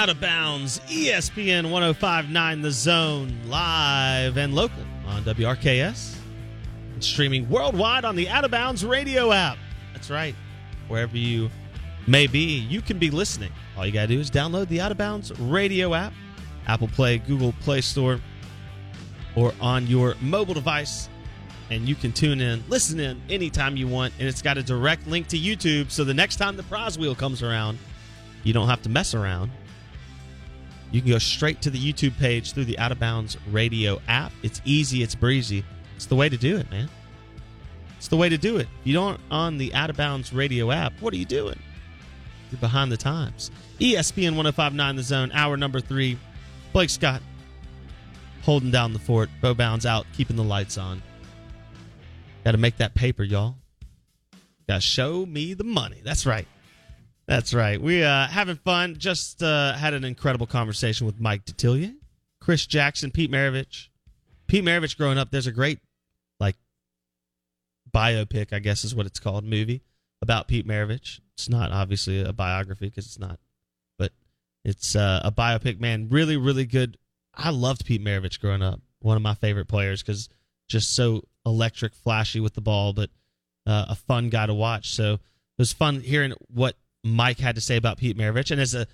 Out of bounds, ESPN 1059 The Zone, live and local on WRKS. And streaming worldwide on the Out of Bounds radio app. That's right. Wherever you may be, you can be listening. All you got to do is download the Out of Bounds radio app, Apple Play, Google Play Store, or on your mobile device. And you can tune in, listen in anytime you want. And it's got a direct link to YouTube. So the next time the prize wheel comes around, you don't have to mess around. You can go straight to the YouTube page through the Out of Bounds Radio app. It's easy, it's breezy. It's the way to do it, man. It's the way to do it. If you don't on the Out of Bounds Radio app, what are you doing? You're behind the times. ESPN 1059 The Zone, hour number three. Blake Scott holding down the fort. Bo Bounds out, keeping the lights on. Got to make that paper, y'all. Got to show me the money. That's right. That's right. We uh having fun. Just uh had an incredible conversation with Mike Detillier, Chris Jackson, Pete Maravich. Pete Maravich growing up, there's a great like biopic, I guess is what it's called, movie about Pete Maravich. It's not obviously a biography because it's not, but it's uh, a biopic. Man, really, really good. I loved Pete Maravich growing up. One of my favorite players because just so electric, flashy with the ball, but uh, a fun guy to watch. So it was fun hearing what Mike had to say about Pete Maravich. And as a,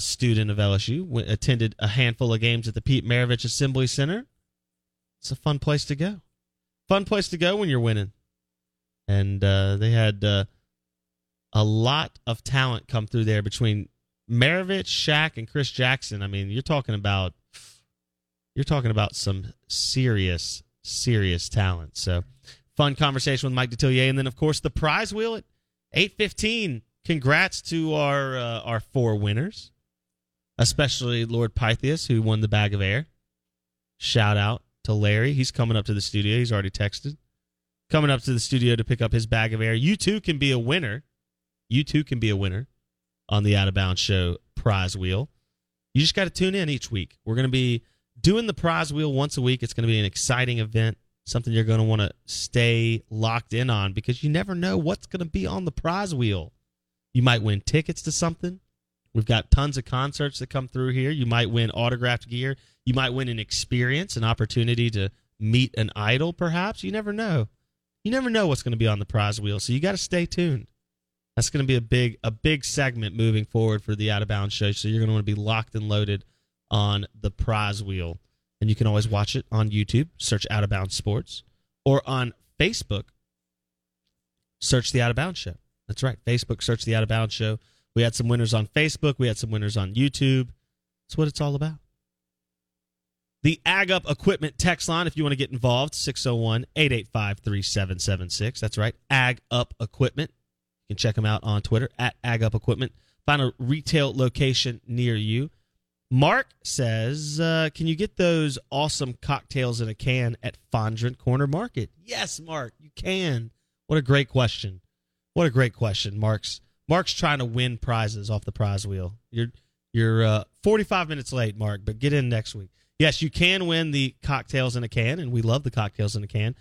student of LSU, attended a handful of games at the Pete Maravich Assembly Center. It's a fun place to go. Fun place to go when you're winning. And uh, they had uh, a lot of talent come through there between Maravich, Shaq, and Chris Jackson. I mean, you're talking about you're talking about some serious, serious talent. So, fun conversation with Mike Detillier, and then of course the prize wheel at eight fifteen. Congrats to our uh, our four winners, especially Lord Pythias who won the bag of air. Shout out to Larry. He's coming up to the studio. He's already texted. Coming up to the studio to pick up his bag of air. You too can be a winner. You too can be a winner on the Out of Bounds Show prize wheel. You just got to tune in each week. We're going to be doing the prize wheel once a week. It's going to be an exciting event, something you're going to want to stay locked in on because you never know what's going to be on the prize wheel. You might win tickets to something. We've got tons of concerts that come through here. You might win autographed gear. You might win an experience, an opportunity to meet an idol, perhaps. You never know. You never know what's going to be on the prize wheel, so you got to stay tuned. That's going to be a big a big segment moving forward for the Out of Bounds show. So you're going to want to be locked and loaded on the prize wheel, and you can always watch it on YouTube. Search Out of Bounds Sports, or on Facebook. search the Out of Bounds Show. That's right. Facebook, search the Out of Bounds Show. We had some winners on Facebook. We had some winners on YouTube. That's what it's all about. The Ag Up Equipment text line, if you want to get involved, 601 885 3776. That's right. Ag Up Equipment. You can check them out on Twitter at Ag Up Equipment. Find a retail location near you. Mark says, uh, "Can you get those awesome cocktails in a can at Fondren Corner Market?" Yes, Mark, you can. What a great question! What a great question, Mark's. Mark's trying to win prizes off the prize wheel. You're you're uh, 45 minutes late, Mark, but get in next week. Yes, you can win the cocktails in a can, and we love the cocktails in a can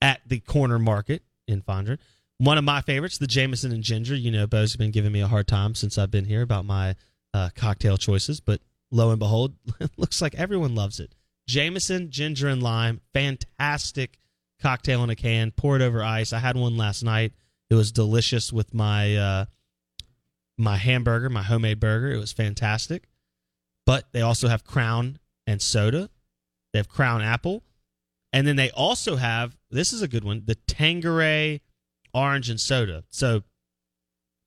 at the Corner Market in Fondren. One of my favorites, the Jameson and Ginger. You know, Bo's been giving me a hard time since I've been here about my uh, cocktail choices, but lo and behold, looks like everyone loves it. Jameson, ginger, and lime. Fantastic cocktail in a can. Pour it over ice. I had one last night. It was delicious with my uh, my hamburger, my homemade burger. It was fantastic. But they also have Crown and soda. They have Crown apple. And then they also have this is a good one, the Tanqueray orange and soda. So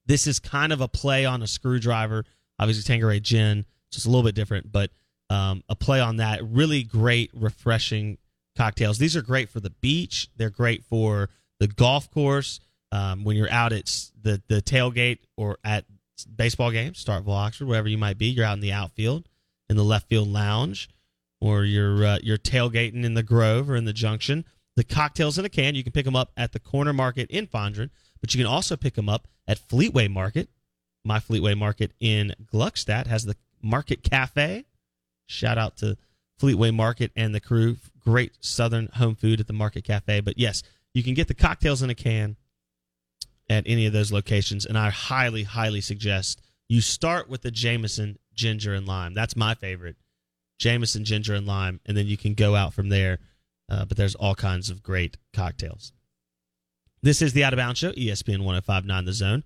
this is kind of a play on a screwdriver. Obviously Tanqueray gin just a little bit different, but um, a play on that. Really great, refreshing cocktails. These are great for the beach. They're great for the golf course. Um, when you're out at the the tailgate or at baseball games, Starkville, Oxford, wherever you might be, you're out in the outfield, in the left field lounge, or you're uh, you're tailgating in the Grove or in the Junction. The cocktails in a can, you can pick them up at the corner market in Fondren, but you can also pick them up at Fleetway Market. My Fleetway Market in Gluckstadt has the Market Cafe. Shout out to Fleetway Market and the crew. Great Southern home food at the Market Cafe. But yes, you can get the cocktails in a can at any of those locations. And I highly, highly suggest you start with the Jameson ginger and lime. That's my favorite. Jameson ginger and lime. And then you can go out from there. Uh, but there's all kinds of great cocktails. This is the Out of Bounds Show, ESPN 1059 The Zone.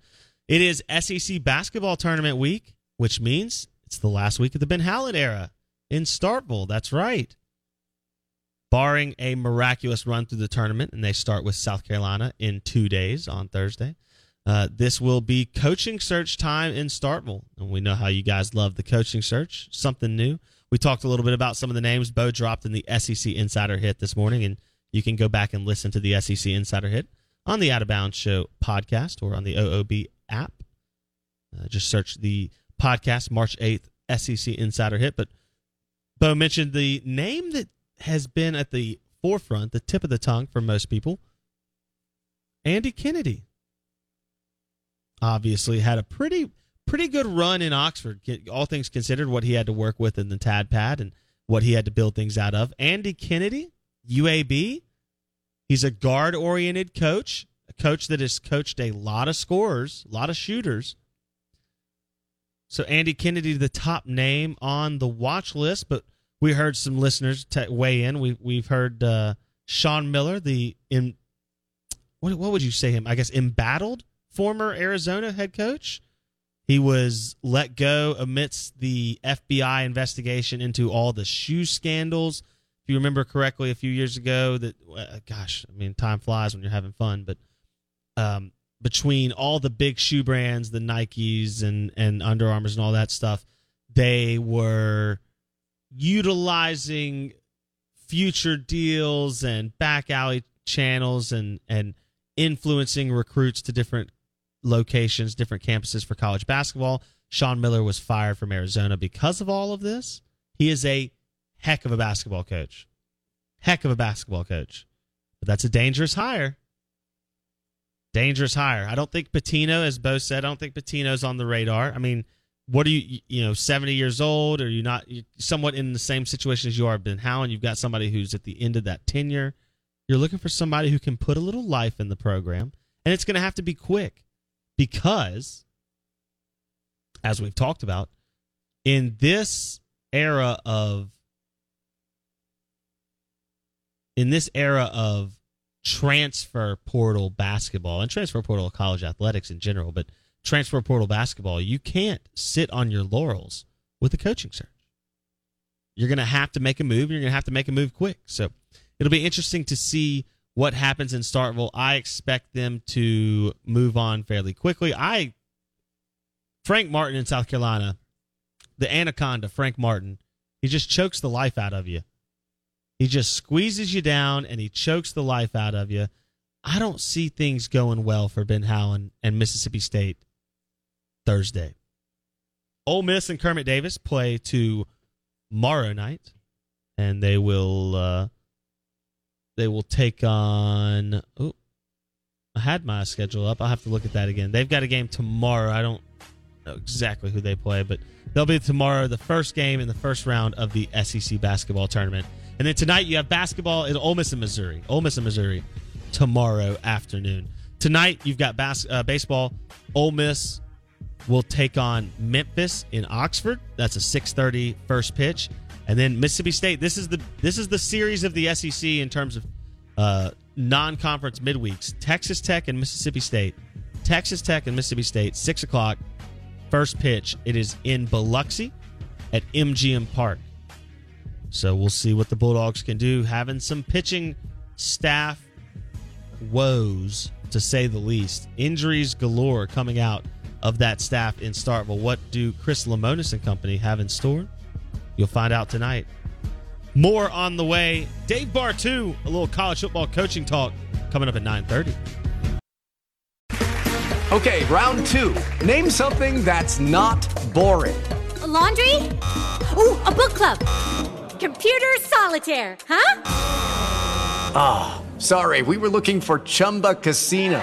It is SEC basketball tournament week, which means it's the last week of the Ben Howland era in Starkville. That's right. Barring a miraculous run through the tournament, and they start with South Carolina in two days on Thursday. Uh, this will be coaching search time in Starkville, And we know how you guys love the coaching search, something new. We talked a little bit about some of the names Bo dropped in the SEC Insider Hit this morning, and you can go back and listen to the SEC Insider Hit on the Out of Bounds Show podcast or on the OOB app. Uh, just search the podcast, March 8th, SEC Insider Hit. But Bo mentioned the name that has been at the forefront, the tip of the tongue for most people Andy Kennedy. Obviously, had a pretty pretty good run in Oxford, all things considered, what he had to work with in the Tad Pad and what he had to build things out of. Andy Kennedy, UAB, he's a guard oriented coach, a coach that has coached a lot of scorers, a lot of shooters. So Andy Kennedy, the top name on the watch list, but we heard some listeners t- weigh in. We we've heard uh, Sean Miller, the in what what would you say him? I guess embattled former Arizona head coach. He was let go amidst the FBI investigation into all the shoe scandals. If you remember correctly, a few years ago, that uh, gosh, I mean, time flies when you're having fun, but um, between all the big shoe brands, the Nikes and and Under Armours and all that stuff, they were utilizing future deals and back alley channels and and influencing recruits to different locations, different campuses for college basketball. Sean Miller was fired from Arizona because of all of this. He is a heck of a basketball coach. Heck of a basketball coach. But that's a dangerous hire dangerous hire. I don't think Pitino, as Bo said, I don't think Pitino's on the radar. I mean, what are you, you know, 70 years old? Are you not somewhat in the same situation as you are, Ben Howland? You've got somebody who's at the end of that tenure. You're looking for somebody who can put a little life in the program, and it's going to have to be quick because, as we've talked about, in this era of in this era of transfer portal basketball and transfer portal college athletics in general, but transfer portal basketball, you can't sit on your laurels with a coaching search. You're going to have to make a move. You're going to have to make a move quick. So it'll be interesting to see what happens in Starkville, I expect them to move on fairly quickly. I Frank Martin in South Carolina, the anaconda, Frank Martin, he just chokes the life out of you. He just squeezes you down and he chokes the life out of you. I don't see things going well for Ben Howland and Mississippi State Thursday. Ole Miss and Kermit Davis play tomorrow night, and they will uh, they will take on. Oh, I had my schedule up. I'll have to look at that again. They've got a game tomorrow. I don't know exactly who they play, but they'll be tomorrow, the first game in the first round of the SEC basketball tournament. And then tonight you have basketball in Ole Miss and Missouri. Ole Miss and Missouri tomorrow afternoon. Tonight you've got bas- uh, baseball. Ole Miss will take on Memphis in Oxford. That's a 6:30 first pitch. And then Mississippi State. This is the this is the series of the SEC in terms of uh, non-conference midweeks. Texas Tech and Mississippi State. Texas Tech and Mississippi State. Six o'clock first pitch. It is in Biloxi at MGM Park. So we'll see what the Bulldogs can do. Having some pitching staff woes, to say the least. Injuries galore coming out of that staff in Starkville. What do Chris Lemonis and company have in store? You'll find out tonight. More on the way. Dave Bartoo, a little college football coaching talk coming up at 9:30. Okay, round two. Name something that's not boring. A laundry? Ooh, a book club. Computer solitaire, huh? Ah, oh, sorry. We were looking for Chumba Casino.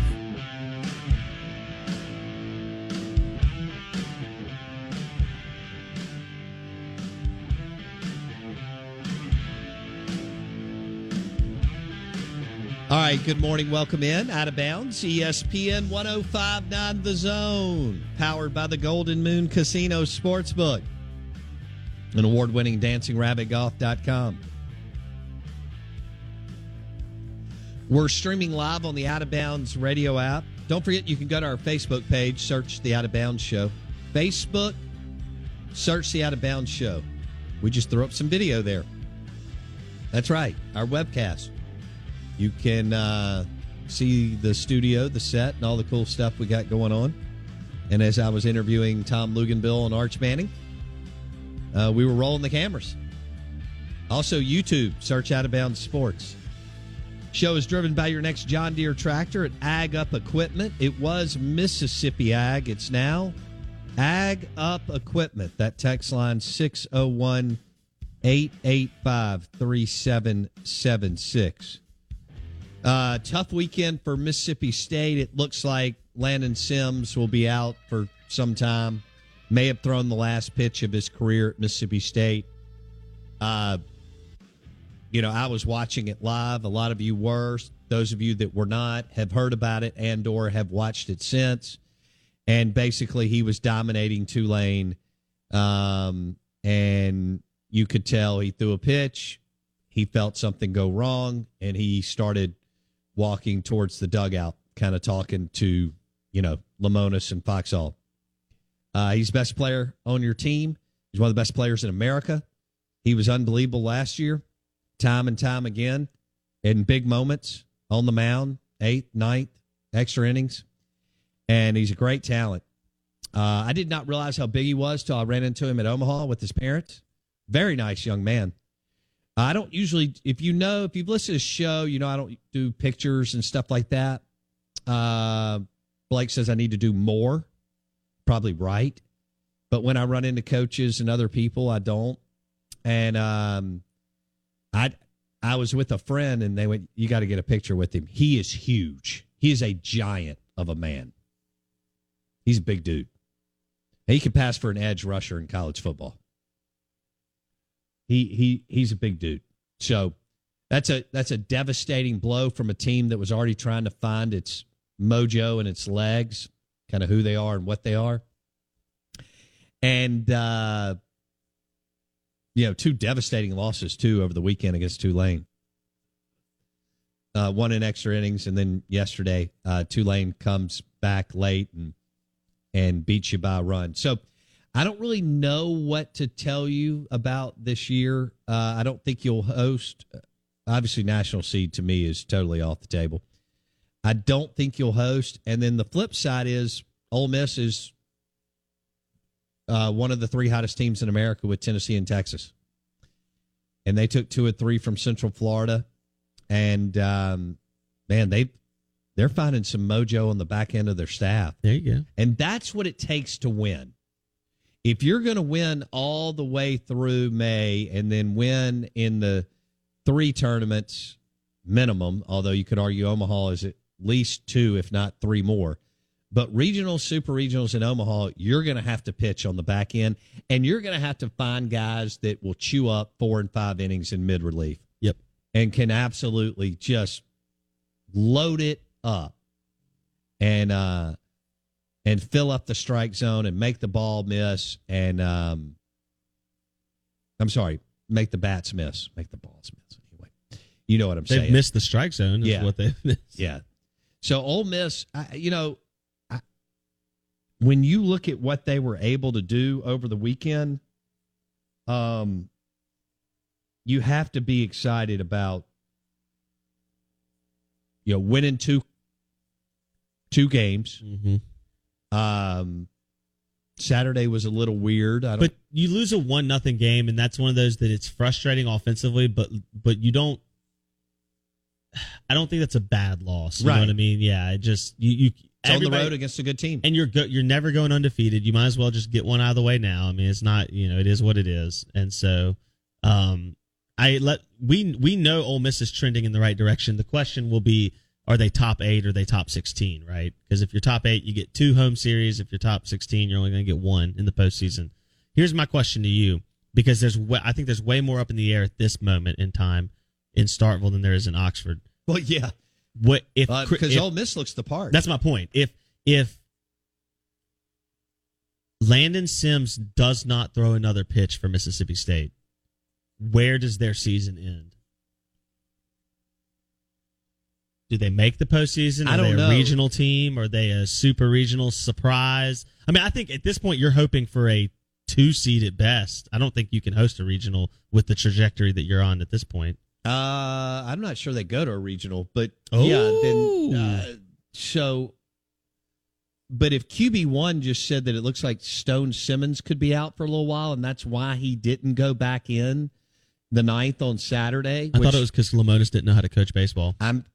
All right, good morning. Welcome in. Out of bounds, ESPN 1059 The Zone, powered by the Golden Moon Casino Sportsbook, an award winning dancingrabbitgolf.com. We're streaming live on the Out of Bounds radio app. Don't forget, you can go to our Facebook page, search the Out of Bounds Show. Facebook, search the Out of Bounds Show. We just threw up some video there. That's right, our webcast. You can uh, see the studio, the set, and all the cool stuff we got going on. And as I was interviewing Tom Luginbill and Arch Manning, uh, we were rolling the cameras. Also, YouTube, search Out of Bounds Sports. Show is driven by your next John Deere tractor at Ag Up Equipment. It was Mississippi Ag. It's now Ag Up Equipment. That text line 601 885 3776. Uh, tough weekend for Mississippi State. It looks like Landon Sims will be out for some time. May have thrown the last pitch of his career at Mississippi State. Uh, you know, I was watching it live. A lot of you were. Those of you that were not have heard about it and or have watched it since. And basically, he was dominating Tulane, um, and you could tell he threw a pitch. He felt something go wrong, and he started walking towards the dugout, kind of talking to, you know, Lemonis and Foxhall. Uh, he's best player on your team. He's one of the best players in America. He was unbelievable last year, time and time again, in big moments on the mound, eighth, ninth, extra innings. And he's a great talent. Uh, I did not realize how big he was till I ran into him at Omaha with his parents. Very nice young man. I don't usually, if you know, if you've listened to the show, you know I don't do pictures and stuff like that. Uh, Blake says I need to do more. Probably right. But when I run into coaches and other people, I don't. And um, I I was with a friend and they went, You got to get a picture with him. He is huge. He is a giant of a man. He's a big dude. He could pass for an edge rusher in college football. He he he's a big dude. So that's a that's a devastating blow from a team that was already trying to find its mojo and its legs, kind of who they are and what they are. And uh you know, two devastating losses too over the weekend against Tulane. Uh, one in extra innings, and then yesterday, uh, Tulane comes back late and and beats you by a run. So I don't really know what to tell you about this year. Uh, I don't think you'll host. Obviously, national seed to me is totally off the table. I don't think you'll host. And then the flip side is Ole Miss is uh, one of the three hottest teams in America with Tennessee and Texas. And they took two or three from Central Florida. And um, man, they they're finding some mojo on the back end of their staff. There you go. And that's what it takes to win. If you're going to win all the way through May and then win in the three tournaments minimum, although you could argue Omaha is at least two, if not three more. But regional, super regionals in Omaha, you're going to have to pitch on the back end, and you're going to have to find guys that will chew up four and five innings in mid relief. Yep. And can absolutely just load it up and uh and fill up the strike zone and make the ball miss and um I'm sorry, make the bats miss, make the balls miss anyway. You know what I'm saying? They've saying? missed the strike zone. Is Yeah. what they've missed. Yeah. So Ole Miss, I, you know, I, when you look at what they were able to do over the weekend, um, you have to be excited about, you know, winning two two games. Mm-hmm. Um, Saturday was a little weird. I don't. But you lose a one nothing game, and that's one of those that it's frustrating offensively, but but you don't. I don't think that's a bad loss. You know Right. what I mean? Yeah, it just you you. it's on the road against a good team. and you're go, you're never going undefeated. You might as well just get one out of the way now. I mean, it's not you know it is what it is, and so um, I let we we know Ole Miss is trending in the right direction. The question will be: Are they top eight or are they top sixteen? Right? Because if you're top eight, you get two home series. If you're top sixteen, you're only going to get one in the postseason. Here's my question to you: Because there's I think there's way more up in the air at this moment in time in Starkville than there is in Oxford. well, yeah, What if uh, because if- Ole Miss looks the part. that's my point. If if Landon Sims does not throw another pitch for Mississippi State, where does their season end? Do they make the postseason? Are I don't they a know. regional team? Are they a super regional surprise? I mean, I think at this point you're hoping for a two seed at best. I don't think you can host a regional with the trajectory that you're on at this point. Uh, I'm not sure they go to a regional, but yeah, then Oh. uh, so. But if QB one just said that it looks like Stone Simmons could be out for a little while, and that's why he didn't go back in the ninth on Saturday. I which thought it was because Lemonis didn't know how to coach baseball. I'm,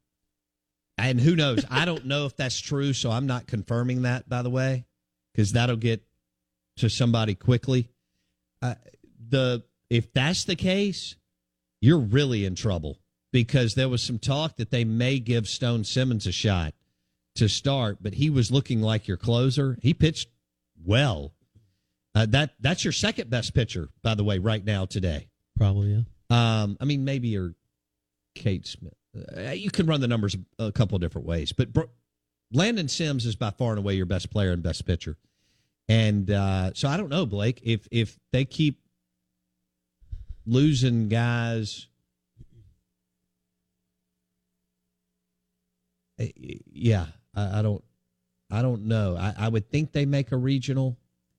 and who knows? I don't know if that's true, so I'm not confirming that. By the way, because that'll get to somebody quickly. Uh, the if that's the case, you're really in trouble because there was some talk that they may give Stone Simmons a shot to start, but he was looking like your closer. He pitched well. Uh, that that's your second best pitcher, by the way, right now today. Probably, yeah. Um, I mean, maybe you're Cade Smith. Uh, you can run the numbers a couple of different ways, but Bro- Landon Sims is by far and away your best player and best pitcher. And uh, so I don't know, Blake, if if they keep losing guys, eh, yeah, I, I don't, I don't know. I, I would think they make a regional.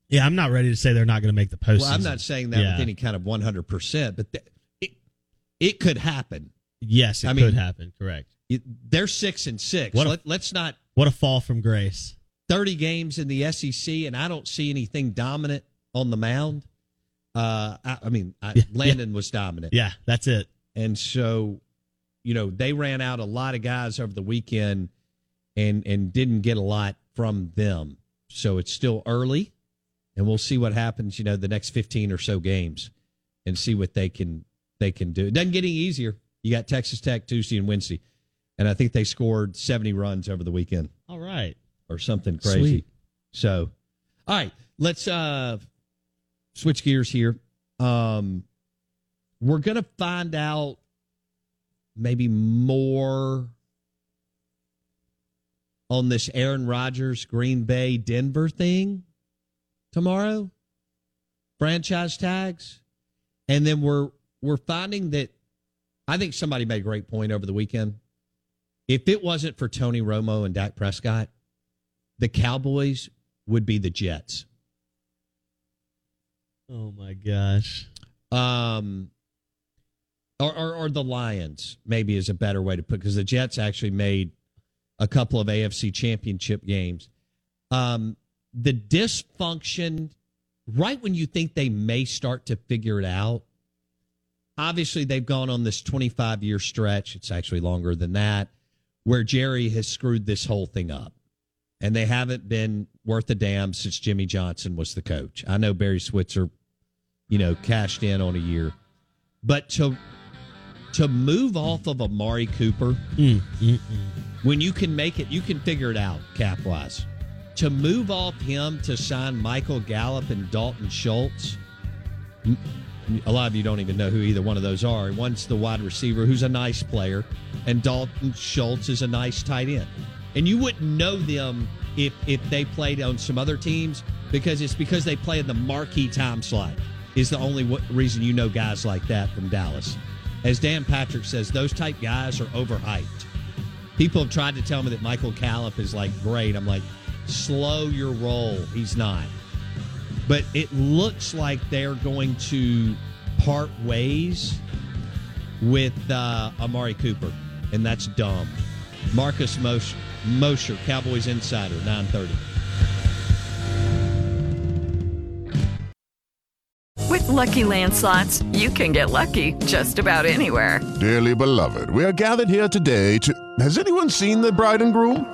Yeah, I'm not ready to say they're not going to make the postseason. Well, I'm not saying that Yeah. with any kind of 100, percent but th- it it could happen. Yes, it I could mean- happen. Correct. They're six and six. What a- Let, let's not. What a fall from grace. 30 games in the SEC, and I don't see anything dominant on the mound. Uh, I, I mean, I, Landon was dominant. Yeah, that's it. And so, you know, they ran out a lot of guys over the weekend and and didn't get a lot from them. So it's still early, and we'll see what happens. You know, the next 15 or so games, and see what they can they can do. It doesn't get any easier. You got Texas Tech Tuesday and Wednesday, and I think they scored 70 runs over the weekend All right. or something crazy. Sweet. So, all right, let's uh switch gears here. Um we're going to find out maybe more on this Aaron Rodgers Green Bay Denver thing tomorrow. Franchise tags. And then we're we're finding that I think somebody made a great point over the weekend. If it wasn't for Tony Romo and Dak Prescott, the Cowboys would be the Jets. Oh my gosh. Um, or, or, or the Lions, maybe is a better way to put because the Jets actually made a couple of AFC championship games. Um, the dysfunction, right when you think they may start to figure it out, obviously they've gone on this 25 year stretch. It's actually longer than that, where Jerry has screwed this whole thing up. And they haven't been worth a damn since Jimmy Johnson was the coach. I know Barry Switzer, you know, cashed in on a year. But to to move off of Amari Cooper, when you can make it, you can figure it out cap wise. To move off him to sign Michael Gallup and Dalton Schultz, a lot of you don't even know who either one of those are. One's the wide receiver who's a nice player, and Dalton Schultz is a nice tight end. And you wouldn't know them if if they played on some other teams because it's because they play in the marquee time slot is the only w- reason you know guys like that from Dallas. As Dan Patrick says, those type guys are overhyped. People have tried to tell me that Michael Gallup is like great. I'm like, slow your roll. He's not. But it looks like they're going to part ways with uh, Amari Cooper, and that's dumb. Marcus Mos- Mosher, Cowboys Insider, 930. With Lucky Land slots, you can get lucky just about anywhere. Dearly beloved, we are gathered here today to. Has anyone seen the bride and groom?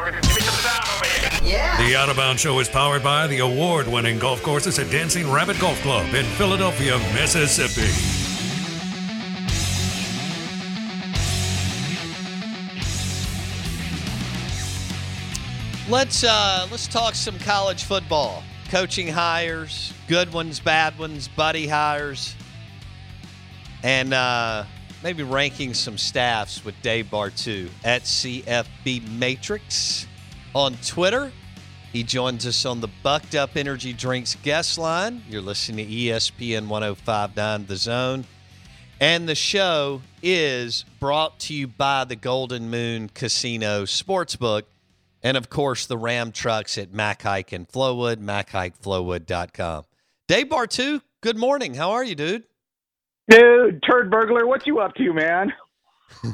The Out of Bounds Show is powered by the award winning golf courses at Dancing Rabbit Golf Club in Philadelphia, Mississippi. Let's uh, let's talk some college football. Coaching hires, good ones, bad ones, buddy hires, and uh, maybe ranking some staffs with Dave Bartoo at CFB Matrix on Twitter. He joins us on the Bucked Up Energy Drinks guest line. You're listening to ESPN 1059 The Zone. And the show is brought to you by the Golden Moon Casino Sportsbook. And of course, the Ram trucks at Mac Haik and Flowood, MacHikeFlowwood.com. Dave Bartoo, Good morning. How are you, dude? Dude, turd burglar, what you up to, man?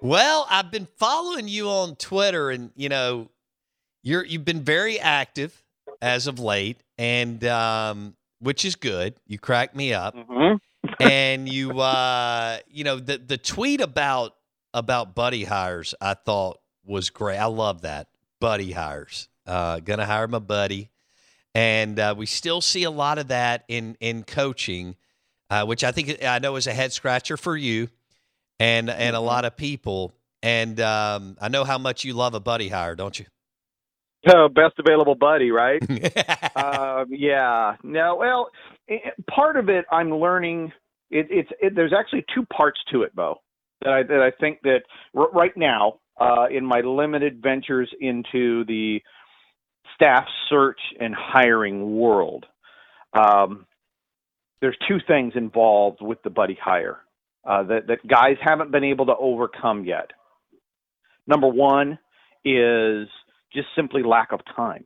Well, I've been following you on Twitter, and you know, you're you've been very active as of late, and um, which is good. You crack me up, and you uh, you know the the tweet about about buddy hires I thought was great. I love that buddy hires. Uh, gonna hire my buddy, and uh, we still see a lot of that in in coaching, uh, which I think I know is a head scratcher for you and and a lot of people. And um, I know how much you love a buddy hire, don't you? Oh, best available buddy, right? um, yeah. No, well, i part of it I'm learning. It, it's it, there's actually two parts to it, Bo. That I that I think that r- right now uh, in my limited ventures into the staff search and hiring world, um, there's two things involved with the buddy hire uh, that that guys haven't been able to overcome yet. Number one is just simply lack of time.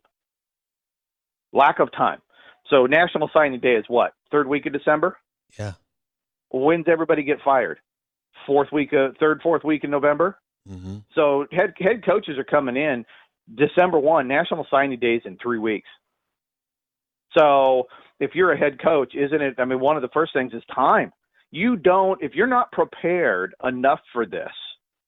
Lack of time. So National Signing Day is what? Third week of December? Yeah. When's everybody get fired? Fourth week of third, fourth week in November? Mm-hmm. So head head coaches are coming in December one, National Signing Day is in three weeks. So if you're a head coach, isn't it I mean one of the first things is time. You don't if you're not prepared enough for this,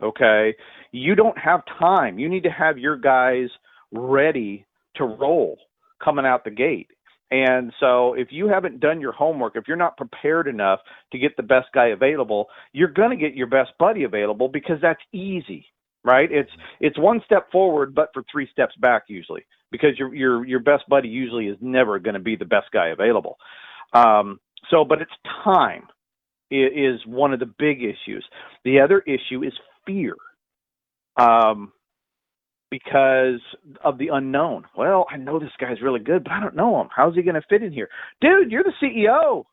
okay, you don't have time. You need to have your guys ready to roll coming out the gate. And so if you haven't done your homework, if you're not prepared enough to get the best guy available, you're going to get your best buddy available because that's easy, right? It's it's one step forward but for 3 steps back usually because your your your best buddy usually is never going to be the best guy available. Um so but it's time is one of the big issues. The other issue is fear. Um because of the unknown. Well, I know this guy's really good, but I don't know him. How's he going to fit in here? Dude, you're the CEO,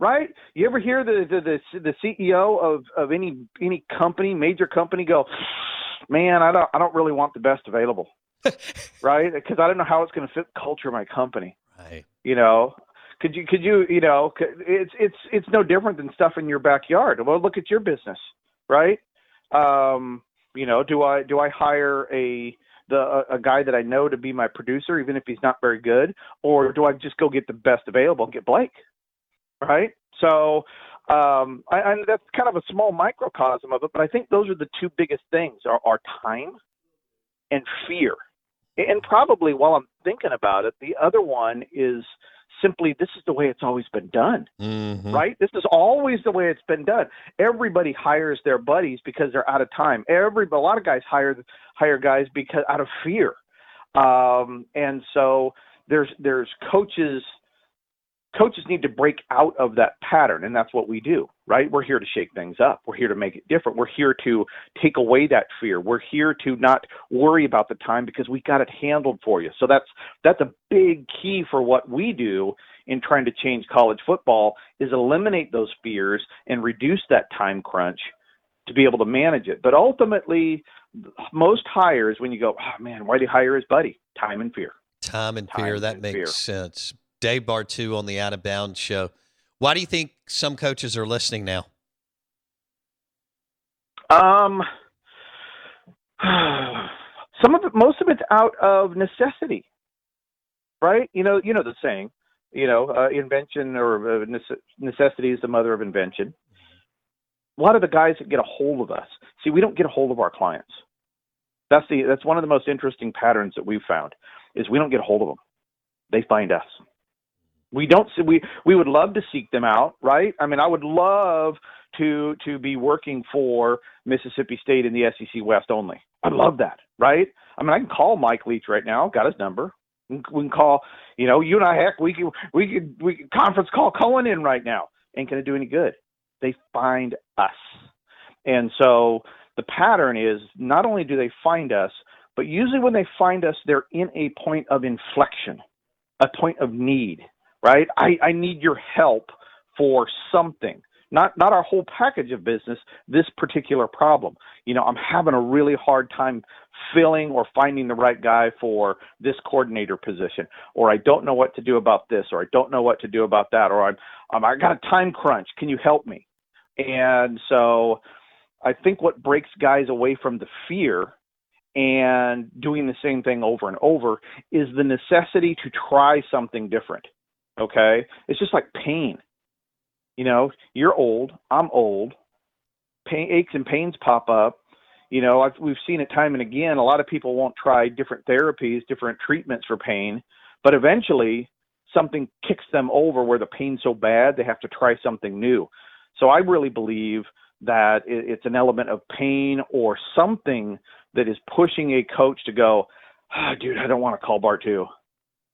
right? You ever hear the the the, the CEO of of any any company, major company go, "Man, I don't I don't really want the best available." right? Because I don't know how it's going to fit the culture of my company. Right. You know, could you could you you know it's it's it's no different than stuff in your backyard. Well, look at your business, right? Um, you know, do I do I hire a the a, guy that I know to be my producer, even if he's not very good, or do I just go get the best available and get Blake, right? So, um, I, I that's kind of a small microcosm of it, but I think those are the two biggest things: are, are time and fear. And probably while I'm thinking about it, the other one is simply this is the way it's always been done Mm-hmm. right? This is always the way it's been done. Everybody hires their buddies because they're out of time. Every a lot of guys hire hire guys because out of fear, um, and so there's there's coaches. Coaches need to break out of that pattern, and that's what we do, right? We're here to shake things up. We're here to make it different. We're here to take away that fear. We're here to not worry about the time because we got it handled for you. So that's that's a big key for what we do in trying to change college football is eliminate those fears and reduce that time crunch to be able to manage it. But ultimately, most hires, when you go, oh man, why do you hire his buddy? Time and fear. Time and Time fear. That and makes fear. sense. Dave Bartoo on the Out of Bounds show. Why do you think some coaches are listening now? Um, some of it, most of it's out of necessity, right? You know, you know the saying, you know, uh, invention or uh, necessity is the mother of invention. A lot of the guys that get a hold of us, see, we don't get a hold of our clients. That's the that's one of the most interesting patterns that we've found is we don't get a hold of them; they find us. We don't see, we we would love to seek them out, right? I mean, I would love to to be working for Mississippi State in the SEC West only. I love that, right? I mean, I can call Mike Leach right now. Got his number. We can- call, you know, you and I. Heck, we could we could we could conference call Cohen in right now. Ain't gonna do any good. They find us, and so the pattern is not only do they find us, but usually when they find us, they're in a point of inflection, a point of need, right? I, I need your help for something. not not our whole package of business, this particular problem. You know, I'm having a really hard time filling or finding the right guy for this coordinator position, or I don't know what to do about this, or I don't know what to do about that, or I'm, I'm I got a time crunch. Can you help me? And so, I think what breaks guys away from the fear and doing the same thing over and over is the necessity to try something different. Okay, it's just like pain. You know, you're old. I'm old. Pain, aches and pains pop up. You know, I've, we've seen it time and again. A lot of people won't try different therapies, different treatments for pain, but eventually something kicks them over where the pain's so bad they have to try something new. So I really believe that it's an element of pain or something that is pushing a coach to go, oh, dude, I don't want to call Bartoo.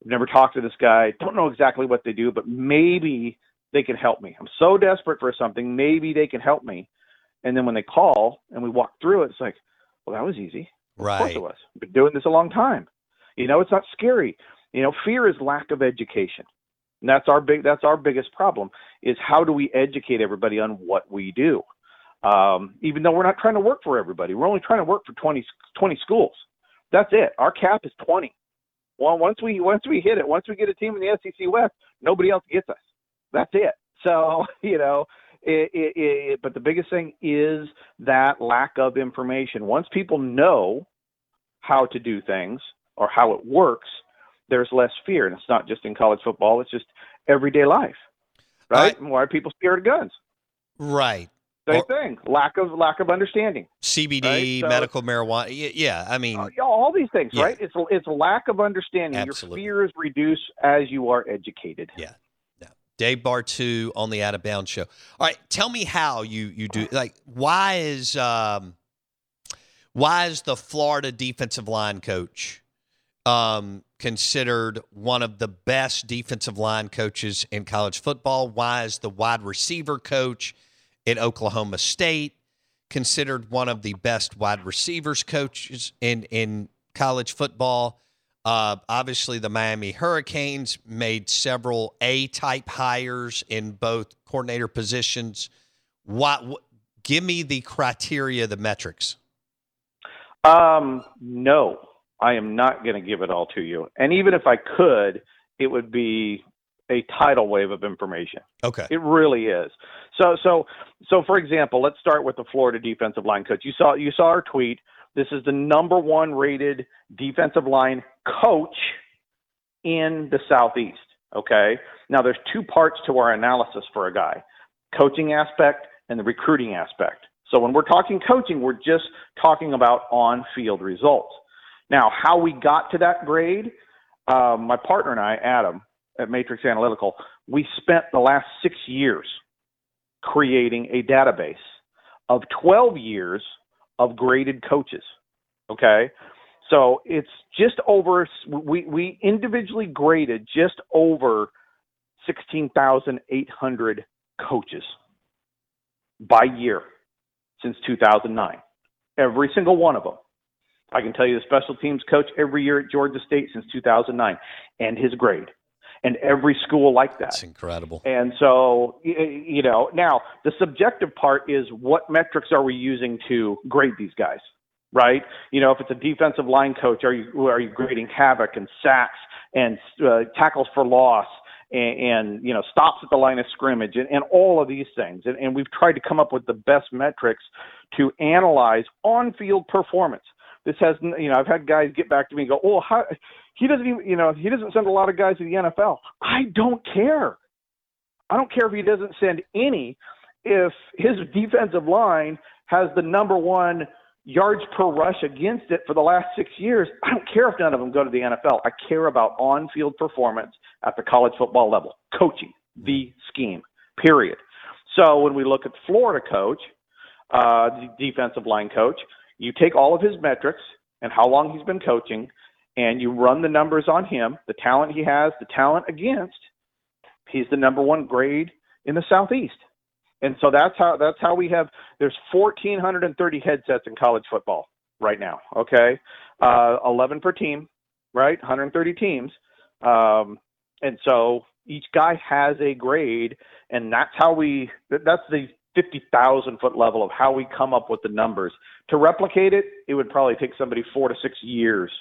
I've never talked to this guy. Don't know exactly what they do, but maybe they can help me. I'm so desperate for something. Maybe they can help me. And then when they call and we walk through it, it's like, well, that was easy. Right. Of course it was. Been doing this a long time. You know, it's not scary. You know, fear is lack of education. And that's our big that's our biggest problem is how do we educate everybody on what we do? Um, even though we're not trying to work for everybody. We're only trying to work for 20, 20 schools. That's it. Our cap is 20. Well, once we once we hit it, once we get a team in the SEC West, nobody else gets us. That's it. So you know, it, it, it, but the biggest thing is that lack of information. Once people know how to do things or how it works, there's less fear, and it's not just in college football; it's just everyday life, right? And why are people scared of guns? Right. Same Or- thing. Lack of lack of understanding. CBD, Right, so- medical marijuana. Yeah, I mean, Yeah, all these things, Yeah. right? It's it's lack of understanding. Absolutely. Your fears reduce as you are educated. Yeah. yeah. Dave Bartoo on the Out of Bounds show. All right, tell me how you you do like why is um why is the Florida defensive line coach um considered one of the best defensive line coaches in college football? Why is the wide receiver coach at Oklahoma State considered one of the best wide receivers coaches in in college football? Uh, obviously, the Miami Hurricanes made several A type hires in both coordinator positions. What, what? Give me the criteria, the metrics. Um, no, I am not going to give it all to you. And even if I could, it would be a tidal wave of information. Okay. It really is. So, so, so. For example, let's start with the Florida defensive line coach. You saw, you saw our tweet. This is the number one rated defensive line coach in the Southeast. Okay. Now, there's two parts to our analysis for a guy: coaching aspect and the recruiting aspect. So when we're talking coaching, we're just talking about on-field results. Now, how we got to that grade, um, my partner and I, Adam, at Matrix Analytical, we spent the last six years creating a database of 12 years of graded coaches. Okay. So it's just over, we, we individually graded just over 16,800 coaches by year since 2009. Every single one of them. I can tell you the special teams coach every year at Georgia State since 2009 and his grade. And every school like that. That's incredible. And so, you know, now the subjective part is what metrics are we using to grade these guys, right? You know, if it's a defensive line coach, are you are you grading havoc and sacks and uh, tackles for loss and, and you know stops at the line of scrimmage and, and all of these things? And, and we've tried to come up with the best metrics to analyze on-field performance. This has, you know, I've had guys get back to me and go, "Oh, how, he doesn't even, you know, he doesn't send a lot of guys to the NFL." I don't care. I don't care if he doesn't send any. If his defensive line has the number one yards per rush against it for the last six years, I don't care if none of them go to the NFL. I care about on field performance at the college football level, coaching, the scheme, period. So when we look at Florida coach, uh, the defensive line coach, you take all of his metrics and how long he's been coaching, and you run the numbers on him, the talent he has, the talent against. He's the number one grade in the Southeast. And so that's how that's how we have. There's 1,430 headsets in college football right now. Okay, uh, 11 per team, right? 130 teams, um, and so each guy has a grade, and that's how we. That's the fifty thousand foot level of how we come up with the numbers. To replicate it, it would probably take somebody four to six years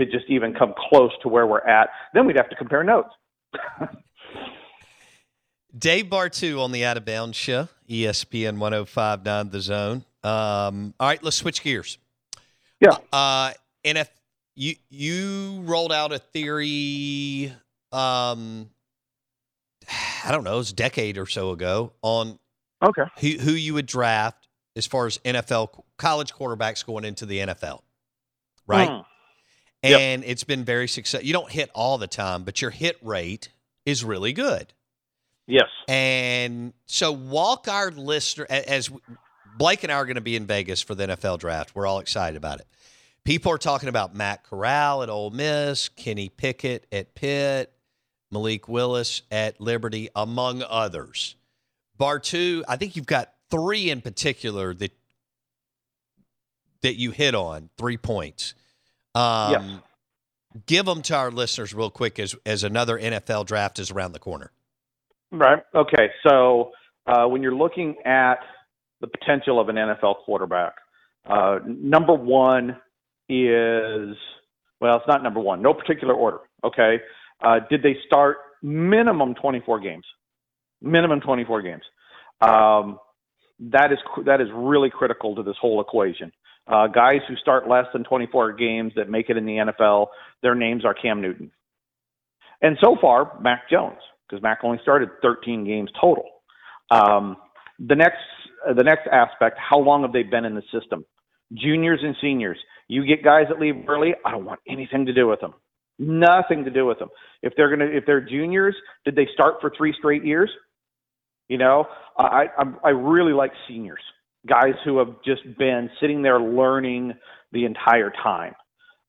to just even come close to where we're at. Then we'd have to compare notes. Dave Bartoo on the Out of Bounds show, ESPN 1059 The Zone. Um, all right, let's switch gears. Yeah. Uh, and if you you rolled out a theory, um, I don't know, it was a decade or so ago on okay who who you would draft as far as NFL college quarterbacks going into the NFL, right? Mm. And it's been very successful. You don't hit all the time, but your hit rate is really good. Yes. And so walk our listener as Blake and I are going to be in Vegas for the NFL draft. We're all excited about it. People are talking about Matt Corral at Ole Miss, Kenny Pickett at Pitt, Malik Willis at Liberty, among others. Bartoo, I think you've got three in particular that that you hit on, three points. Um, Yes. Give them to our listeners real quick as as another NFL draft is around the corner. Right. Okay. So uh, when you're looking at the potential of an NFL quarterback, uh, number one is well, it's not number one. No particular order. Okay. Uh, did they start minimum 24 games? Minimum 24 games. Um, that is that is really critical to this whole equation. Uh, guys who start less than 24 games that make it in the NFL, their names are Cam Newton. And so far, Mac Jones, because Mac only started 13 games total. Um, the next, uh, the next aspect, how long have they been in the system? Juniors and seniors. You get guys that leave early. I don't want anything to do with them. Nothing to do with them. If they're gonna, if they're juniors, did they start for three straight years? You know, I I, I really like seniors, guys who have just been sitting there learning the entire time.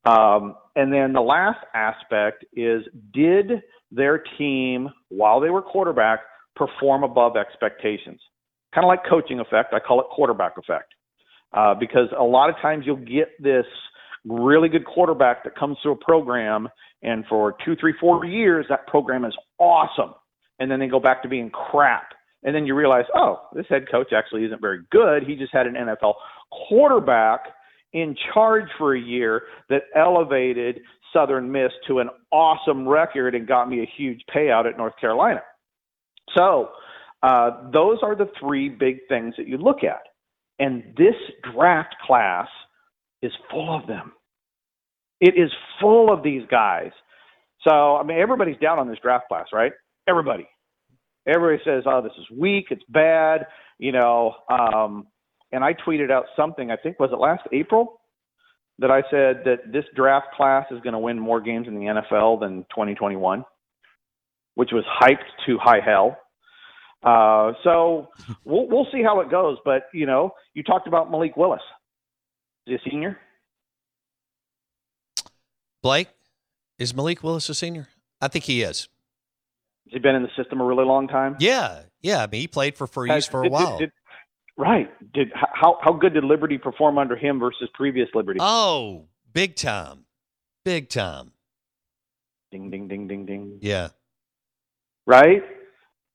Um, and then the last aspect is did their team, while they were quarterback, perform above expectations? Kind of like coaching effect. I call it quarterback effect. Uh, because a lot of times you'll get this really good quarterback that comes to a program, and for two, three, four years, that program is awesome. And then they go back to being crap. And then you realize, oh, this head coach actually isn't very good. He just had an NFL quarterback in charge for a year that elevated Southern Miss to an awesome record and got me a huge payout at North Carolina. So, uh, those are the three big things that you look at. And this draft class is full of them. It is full of these guys. So, I mean, everybody's down on this draft class, right? Everybody. Everybody says, oh, this is weak, it's bad, you know. Um, and I tweeted out something, I think, was it last April? That I said that this draft class is going to win more games in the NFL than 2021, which was hyped to high hell. Uh, so we'll we'll see how it goes. But you know, you talked about Malik Willis. Is he a senior? Blake, is Malik Willis a senior? I think he is. Has he been in the system a really long time? Yeah, yeah. I mean, he played for Freeze for a did- did- while. did- right. Did how how good did Liberty perform under him versus previous Liberty? oh, big time, big time. Ding ding ding ding ding. Yeah. Right.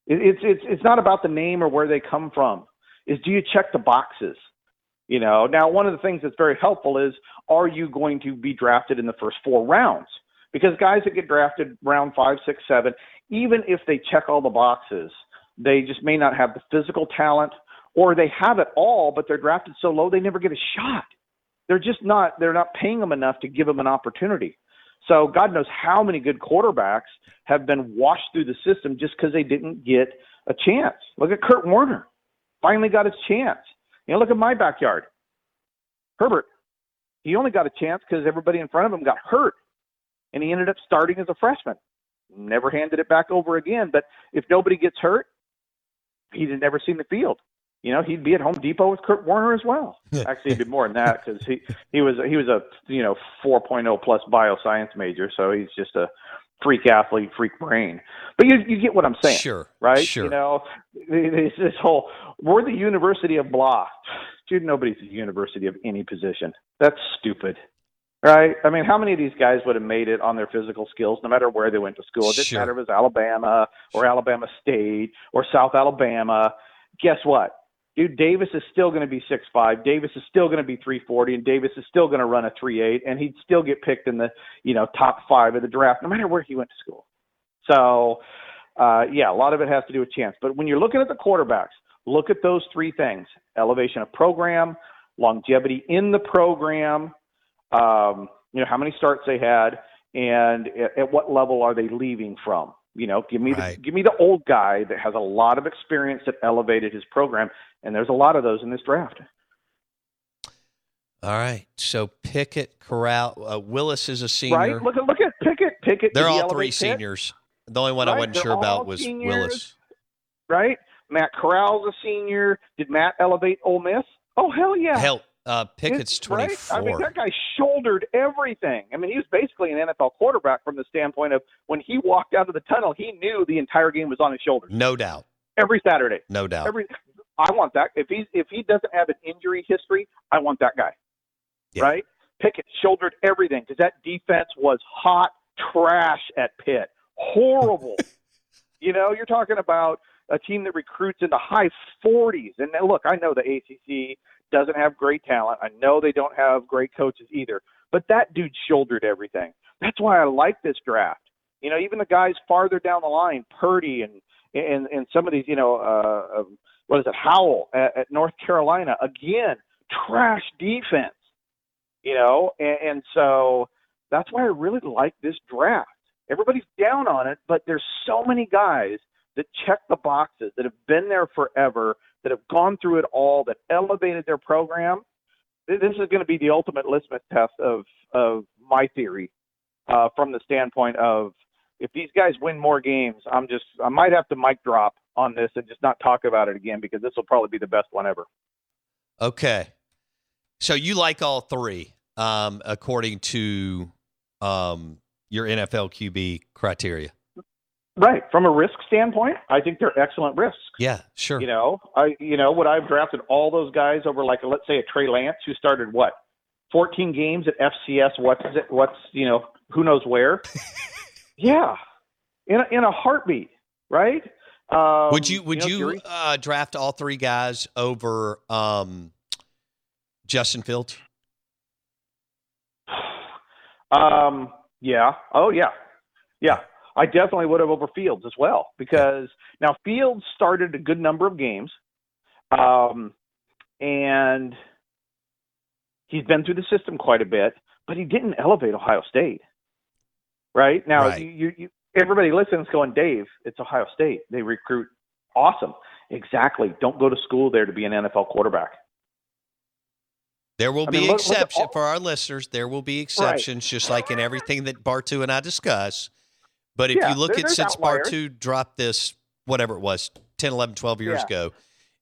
It, it's it's it's not about the name or where they come from. Is do you check the boxes? You know. Now, one of the things that's very helpful is are you going to be drafted in the first four rounds? Because guys that get drafted round five, six, seven, even if they check all the boxes, they just may not have the physical talent, or they have it all, but they're drafted so low they never get a shot. They're just not they're not paying them enough to give them an opportunity. So God knows how many good quarterbacks have been washed through the system just because they didn't get a chance. Look at Kurt Warner, finally got his chance. You know, look at my backyard, Herbert. He only got a chance because everybody in front of him got hurt, and he ended up starting as a freshman. Never handed it back over again. But if nobody gets hurt, he'd have never seen the field. You know, he'd be at Home Depot with Kurt Warner as well. Actually, he'd be more than that because he he was he was a you know 4.0 plus bioscience major, so he's just a freak athlete, freak brain. But you you get what I'm saying, Sure, right? sure. You know, it's this whole we're the University of blah. Dude, nobody's the University of any position. That's stupid. Right? I mean, how many of these guys would have made it on their physical skills, no matter where they went to school? It didn't Sure. matter if it was Alabama or Alabama State or South Alabama. Guess what? Dude, Davis is still going to be six five. Davis is still going to be 340, and Davis is still going to run a three eight, and he'd still get picked in the you know top five of the draft, no matter where he went to school. So, uh, yeah, a lot of it has to do with chance. But when you're looking at the quarterbacks, look at those three things: elevation of program, longevity in the program, um, you know, how many starts they had, and at, at what level are they leaving from? You know, give me the give me the old guy that has a lot of experience that elevated his program, and there's a lot of those in this draft. All right. So Pickett, Corral, uh, Willis is a senior. Right? Look at look at Pickett. Pickett. They're all three Pitt? seniors. The only one I wasn't they're sure about was seniors. Willis. Right? Matt Corral's a senior. Did Matt elevate Ole Miss? Oh hell yeah! Hell, uh, Pickett's It's- right? 24. I mean, that guy shouldered everything. I mean, he was basically an NFL quarterback from the standpoint of when he walked out of the tunnel, he knew the entire game was on his shoulders no doubt. every Saturday. No doubt. Every, I want that. If he's if he doesn't have an injury history, I want that guy. Right? Pickett shouldered everything because that defense was hot trash at Pitt. Horrible. you know, you're talking about a team that recruits in the high 40s. And now, look, I know the ACC doesn't have great talent. I know they don't have great coaches either. But that dude shouldered everything. That's why I like this draft. You know, even the guys farther down the line, Purdy and and and some of these, you know, uh, um, what is it, Howell at, at North Carolina again, trash defense. You know, and, and so that's why I really like this draft. Everybody's down on it, but there's so many guys that check the boxes that have been there forever, that have gone through it all, that elevated their program. This is going to be the ultimate litmus test of of my theory, uh, from the standpoint of if these guys win more games, I'm just I might have to mic drop on this and just not talk about it again because this will probably be the best one ever. Okay. So you like all three, um, according to um, your NFL QB criteria. Right. From a risk standpoint, I think they're excellent risks. Yeah, sure. You know, I you know would I've drafted all those guys over like let's say a Trey Lance who started what, 14 games at FCS. What's it? What's you know who knows where? yeah, in a, in a heartbeat, right? Um, would you would know, you, uh, draft all three guys over um, Justin Fields? Um, yeah. Oh, yeah. Yeah. I definitely would have over Fields as well because now Fields started a good number of games, um, and he's been through the system quite a bit, but he didn't elevate Ohio State. Right now, Right. You, you, you, everybody listens going, Dave, it's Ohio State. They recruit awesome. Exactly. Don't go to school there to be an NFL quarterback. There will I be mean, look- look at exception for our listeners. There will be exceptions, just like in everything that Bartoo and I discuss. But if Yeah, you look at since. Bartoo dropped this, whatever it was, 10, 11, 12 years Yeah. ago,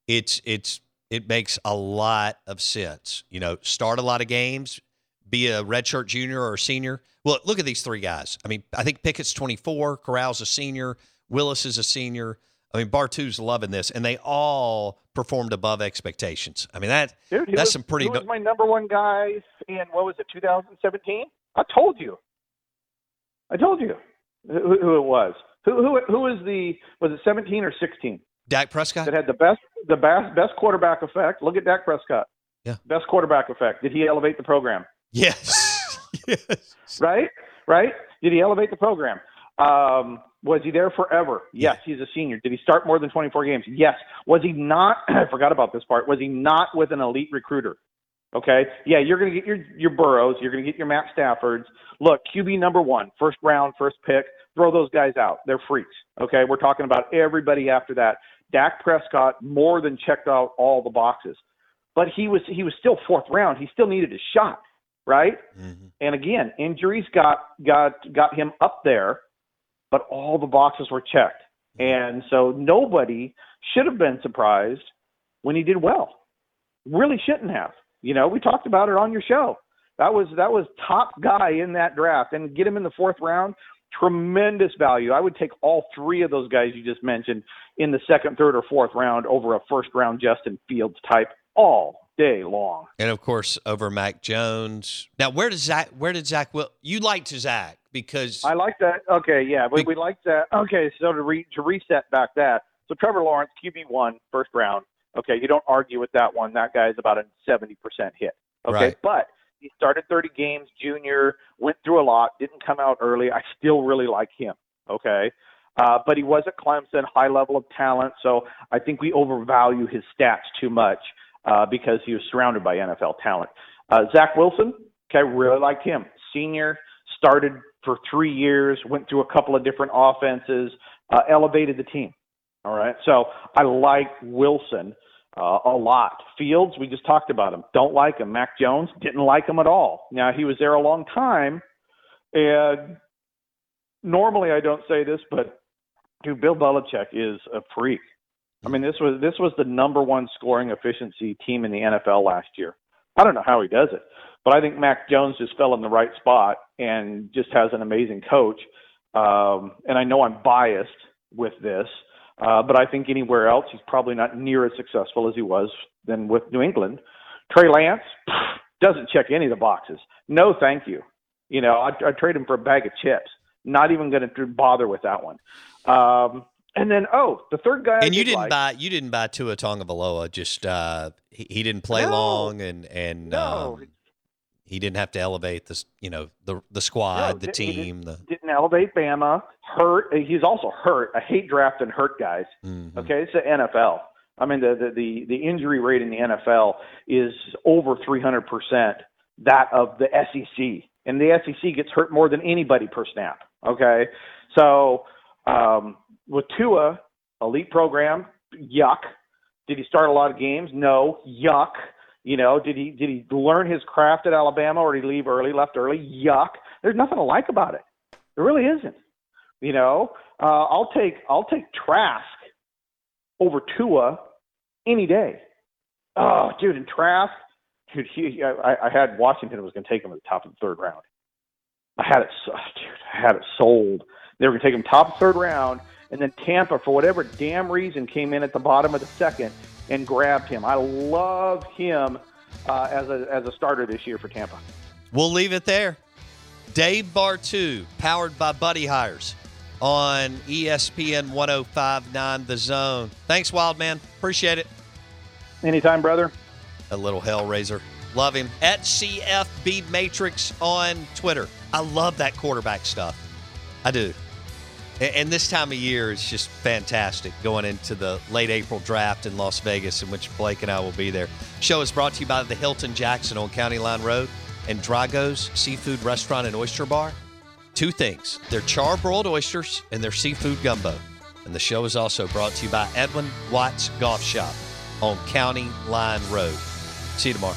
it's it's it makes a lot of sense. You know, start a lot of games, be a redshirt junior or senior. Well, look at these three guys. I mean, I think Pickett's 24, Corral's a senior, Willis is a senior. I mean, Bartoo's loving this, and they all performed above expectations. I mean, that Dude, that's was, some pretty. He was my number one guy in what was it, 2017? I told you. I told you who, who it was. Who who who was the was it 17 or 16 Dak Prescott. that had the best the best best quarterback effect? Look at Dak Prescott. Yeah. Best quarterback effect. Did he elevate the program? Yes. yes. Right? Right? Did he elevate the program? Um, was he there forever? Yes, he's a senior. Did he start more than 24 games? Yes. Was he not? I forgot about this part. Was he not with an elite recruiter? Okay. Yeah, you're going to get your your Burrows. You're going to get your Matt Staffords. Look, QB number one, first round, first pick. Throw those guys out. They're freaks. Okay. We're talking about everybody after that. Dak Prescott more than checked out all the boxes, but he was he was still fourth round. He still needed a shot, right? Mm-hmm. And again, injuries got got got him up there, but all the boxes were checked. Mm-hmm. And so nobody should have been surprised when he did well. Really shouldn't have. You know, we talked about it on your show. That was that was top guy in that draft and get him in the fourth round, tremendous value. I would take all three of those guys you just mentioned in the second, third, or fourth round over a first round Justin Fields type all day long. And of course, over Mac Jones. Now, where does Zach? Where did Zach? Will you liked Zach because I like that. Okay, yeah, we, we like that. Okay, so to re, to reset back that. So Trevor Lawrence, QB one, first round. Okay, you don't argue with that one. That guy's about a seventy percent hit. Okay, Right. but he started thirty games, junior, went through a lot, didn't come out early. I still really like him. Okay. Uh, but he was at Clemson, high level of talent. So I think we overvalue his stats too much uh, because he was surrounded by NFL talent. Uh, Zach Wilson, okay, really liked him. Senior, started for three years, went through a couple of different offenses, uh, elevated the team. All right. So I like Wilson uh, a lot. Fields, we just talked about him. Don't like him. Mac Jones, didn't like him at all. Now, he was there a long time. And normally I don't say this, but dude, Bill Belichick is a freak. I mean, this was this was the number one scoring efficiency team in the NFL last year. I don't know how he does it, but I think Mac Jones just fell in the right spot and just has an amazing coach. Um, and I know I'm biased with this, uh, but I think anywhere else he's probably not near as successful as he was than with New England. Trey Lance doesn't check any of the boxes. No, thank you. You know, I'd, I'd trade him for a bag of chips. Not even going to bother with that one. Um, and then, oh, the third guy. I and you did didn't like- buy you didn't buy Tua Tagovailoa. Just uh, he, he didn't play No. long, and and No. um, he didn't have to elevate this. You know the the squad, the di- he team. The didn't elevate Bama. Hurt. He's also hurt. I hate drafting hurt guys. Mm-hmm. Okay, it's the NFL. I mean, the the the, the injury rate in the NFL is over 300 percent that of the SEC, and the SEC gets hurt more than anybody per snap. Okay, so um, with Tua, elite program, yuck. Did he start a lot of games? No, yuck. You know, did he did he learn his craft at Alabama or did he leave early, left early? Yuck. There's nothing to like about it. There really isn't. You know, uh, I'll take I'll take Trask over Tua any day. Oh, dude, and Trask, dude, he, I, I had Washington was going to take him at the top of the third round. I had it, so- dude, I had it sold. They were going to take him top of third round, and then Tampa, for whatever damn reason, came in at the bottom of the second and grabbed him. I love him uh, as a as a starter this year for Tampa. We'll leave it there. Dave Bartoo, powered by Buddy Hires on ESPN 1059 The Zone. Thanks, Wild Man. Appreciate it. Anytime, brother. A little Hellraiser. Love him. At CFB Matrix on Twitter. I love that quarterback stuff. I do. And this time of year is just fantastic going into the late April draft in Las Vegas, in which Blake and I will be there. Show is brought to you by the Hilton Jackson on County Line Road and Drago's Seafood Restaurant and Oyster Bar. Two things their char broiled oysters and their seafood gumbo. And the show is also brought to you by Edwin Watts Golf Shop on County Line Road. See you tomorrow.